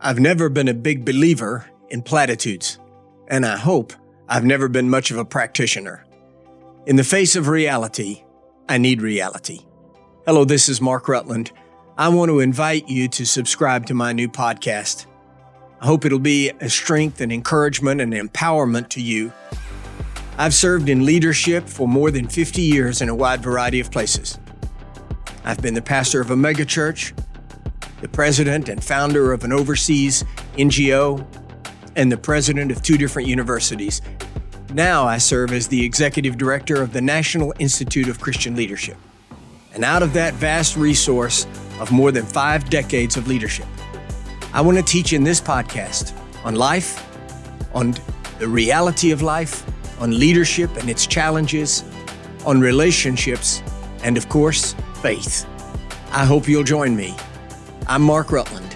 I've never been a big believer in platitudes, and I hope I've never been much of a practitioner. In the face of reality, I need reality. Hello, this is Mark Rutland. I want to invite you to subscribe to my new podcast. I hope it'll be a strength and encouragement and empowerment to you. I've served in leadership for more than 50 years in a wide variety of places. I've been the pastor of a megachurch, the president and founder of an overseas NGO, and the president of two different universities. Now I serve as the executive director of the National Institute of Christian Leadership. And out of that vast resource of more than five decades of leadership, I want to teach in this podcast on life, on the reality of life, on leadership and its challenges, on relationships, and of course, faith. I hope you'll join me I'm Mark Rutland,